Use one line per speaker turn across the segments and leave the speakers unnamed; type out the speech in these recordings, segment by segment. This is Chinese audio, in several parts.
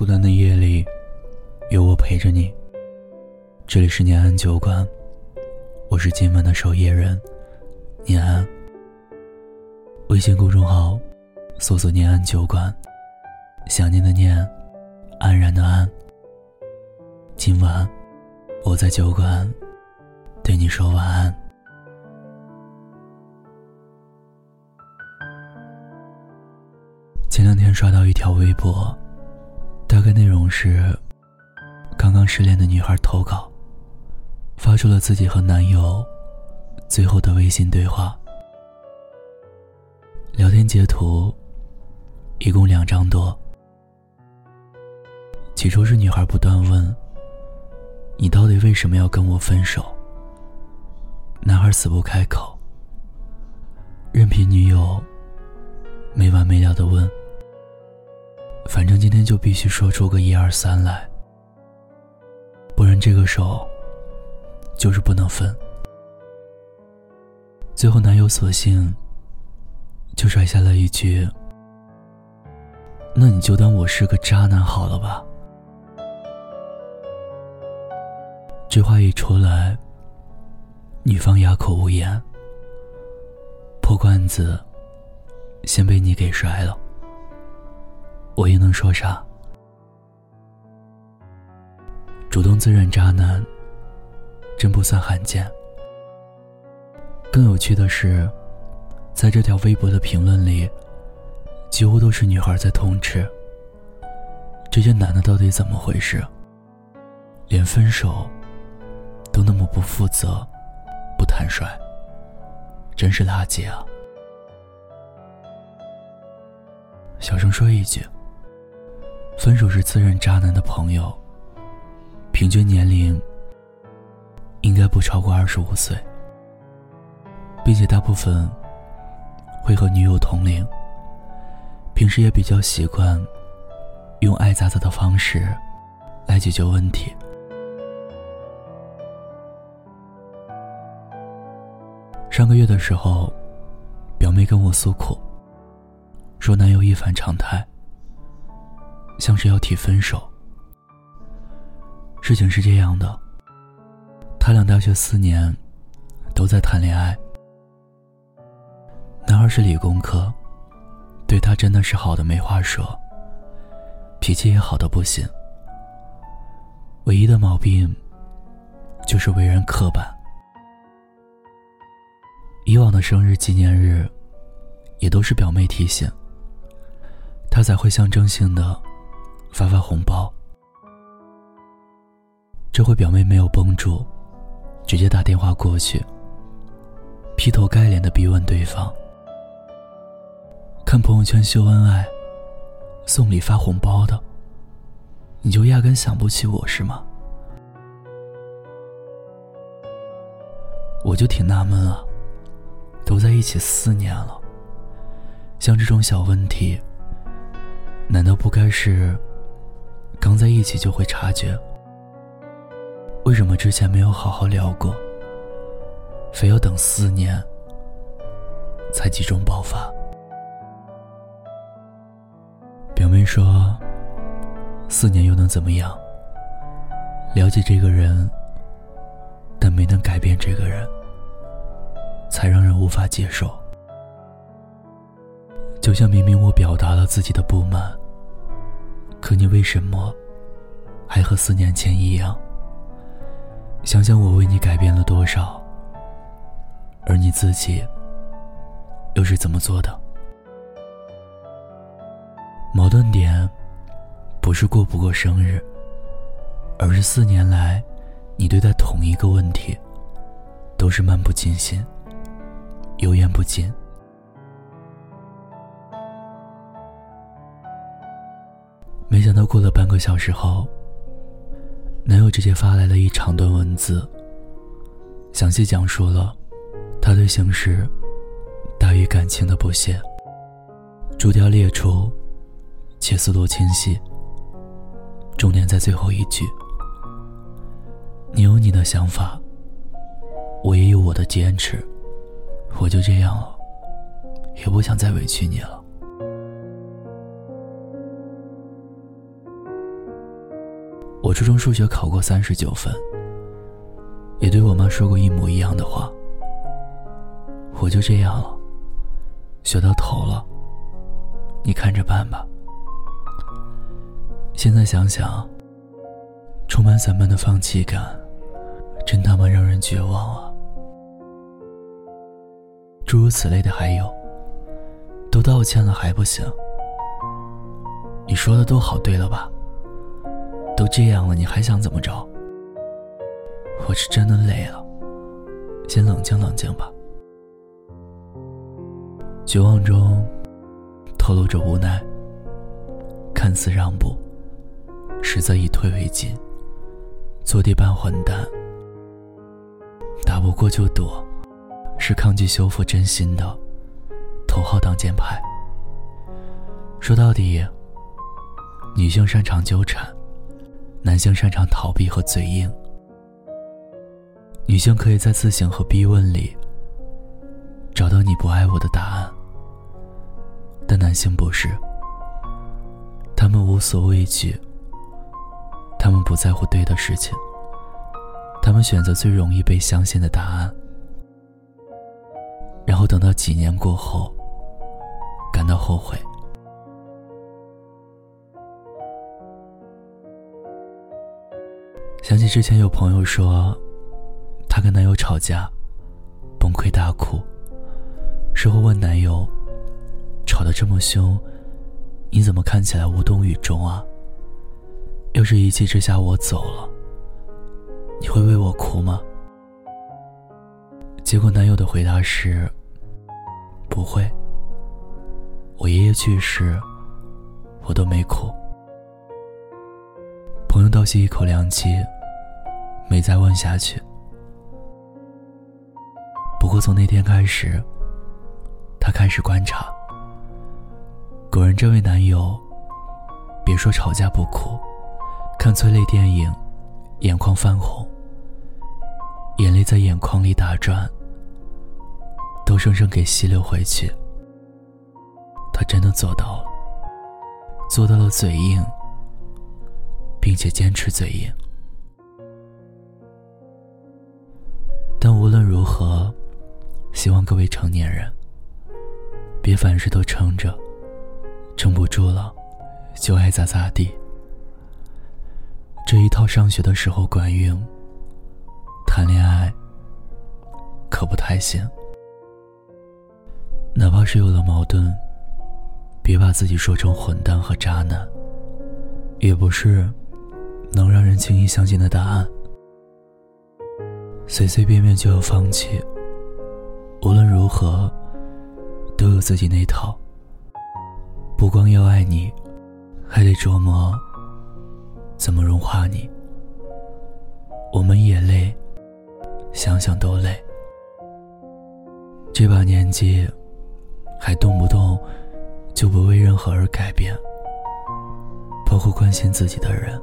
孤单的夜里，有我陪着你。这里是念安酒馆，我是今晚的守夜人，念安。微信公众号搜索“念安酒馆”，想念的念，安然的安。今晚我在酒馆对你说晚安。前两天刷到一条微博。大概内容是：刚刚失恋的女孩投稿，发出了自己和男友最后的微信对话。聊天截图一共两张多。起初是女孩不断问：“你到底为什么要跟我分手？”男孩死不开口，任凭女友没完没了的问。反正今天就必须说出个一二三来，不然这个手就是不能分。最后，男友索性就甩下了一句：“那你就当我是个渣男好了吧。”这话一出来，女方哑口无言。破罐子，先被你给摔了。我又能说啥？主动自认渣男，真不算罕见。更有趣的是，在这条微博的评论里，几乎都是女孩在痛斥：这些男的到底怎么回事？连分手都那么不负责、不坦率，真是垃圾啊！小声说一句。分手是自认渣男的朋友，平均年龄应该不超过二十五岁，并且大部分会和女友同龄。平时也比较习惯用爱咋咋的方式来解决问题。上个月的时候，表妹跟我诉苦，说男友一反常态。像是要提分手。事情是这样的，他俩大学四年都在谈恋爱。男孩是理工科，对他真的是好的没话说，脾气也好的不行。唯一的毛病就是为人刻板。以往的生日纪念日，也都是表妹提醒，他才会象征性的。发发红包。这回表妹没有绷住，直接打电话过去，劈头盖脸的逼问对方：“看朋友圈秀恩爱，送礼发红包的，你就压根想不起我是吗？”我就挺纳闷啊，都在一起四年了，像这种小问题，难道不该是？刚在一起就会察觉，为什么之前没有好好聊过，非要等四年才集中爆发？表妹说，四年又能怎么样？了解这个人，但没能改变这个人，才让人无法接受。就像明明我表达了自己的不满。可你为什么还和四年前一样？想想我为你改变了多少，而你自己又是怎么做的？矛盾点不是过不过生日，而是四年来你对待同一个问题都是漫不经心、油盐不进。想到过了半个小时后，男友直接发来了一长段文字，详细讲述了他对形式大于感情的不屑，逐条列出，且思路清晰。重点在最后一句：“你有你的想法，我也有我的坚持，我就这样了，也不想再委屈你了。”我初中数学考过三十九分，也对我妈说过一模一样的话。我就这样了，学到头了，你看着办吧。现在想想，充满散漫的放弃感，真他妈让人绝望啊！诸如此类的还有，都道歉了还不行？你说的都好对了吧？都这样了，你还想怎么着？我是真的累了，先冷静冷静吧。绝望中透露着无奈，看似让步，实则以退为进，坐地扮混蛋，打不过就躲，是抗拒修复真心的头号挡箭牌。说到底，女性擅长纠缠，男性擅长逃避和嘴硬。女性可以在自省和逼问里找到你不爱我的答案。但男性不是，他们无所畏惧，他们不在乎对的事情，他们选择最容易被相信的答案，然后等到几年过后，感到后悔。想起之前有朋友说，她跟男友吵架，崩溃大哭，事后问男友。吵得这么凶，你怎么看起来无动于衷啊？要是一气之下我走了，你会为我哭吗？结果男友的回答是：不会。我爷爷去世，我都没哭。朋友倒吸一口凉气，没再问下去。不过从那天开始，他开始观察。果然，这位男友，别说吵架不哭，看催泪电影，眼眶泛红，眼泪在眼眶里打转，都生生给吸溜回去。他真的做到了，做到了嘴硬，并且坚持嘴硬。希望各位成年人，别凡事都撑着。撑不住了，就爱咋咋地。这一套上学的时候管用，谈恋爱可不太行。哪怕是有了矛盾，别把自己说成混蛋和渣男，也不是能让人轻易相信的答案。随随便便就要放弃，何，都有自己那套。不光要爱你，还得琢磨怎么融化你。我们也累，想想都累。这把年纪，还动不动就不为任何而改变，包括关心自己的人，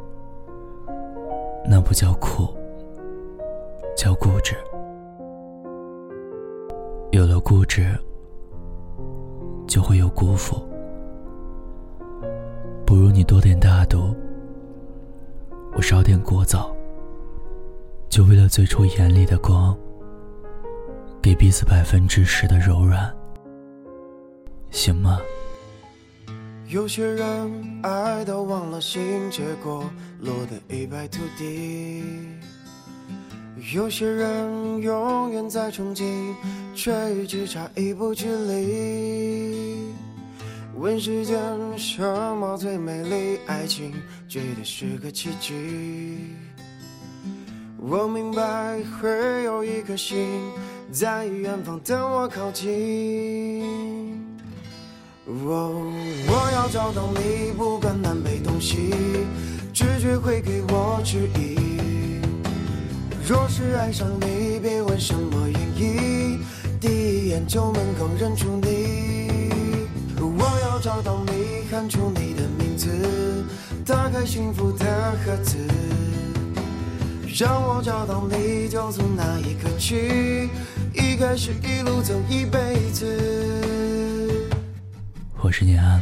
那不叫酷，叫固执。固执，就会有辜负。不如你多点大度，我少点聒噪，就为了最初眼里的光，给彼此百分之十的柔软，行吗？
有些人爱到忘了心，结果落得一败涂地；有些人永远在憧憬，却只差一步距离。问世间什么最美丽？爱情绝对是个奇迹。我明白会有一颗心在远方等我靠近。哦，我要找到你，不管南北东西，直觉会给我指引。若是爱上你，别问什么原因，第一眼就能够认出你。我要找到你，喊出你的名字，打开幸福的盒子，让我找到你，就从那一刻起，一开始一路走一辈子。
我是念安，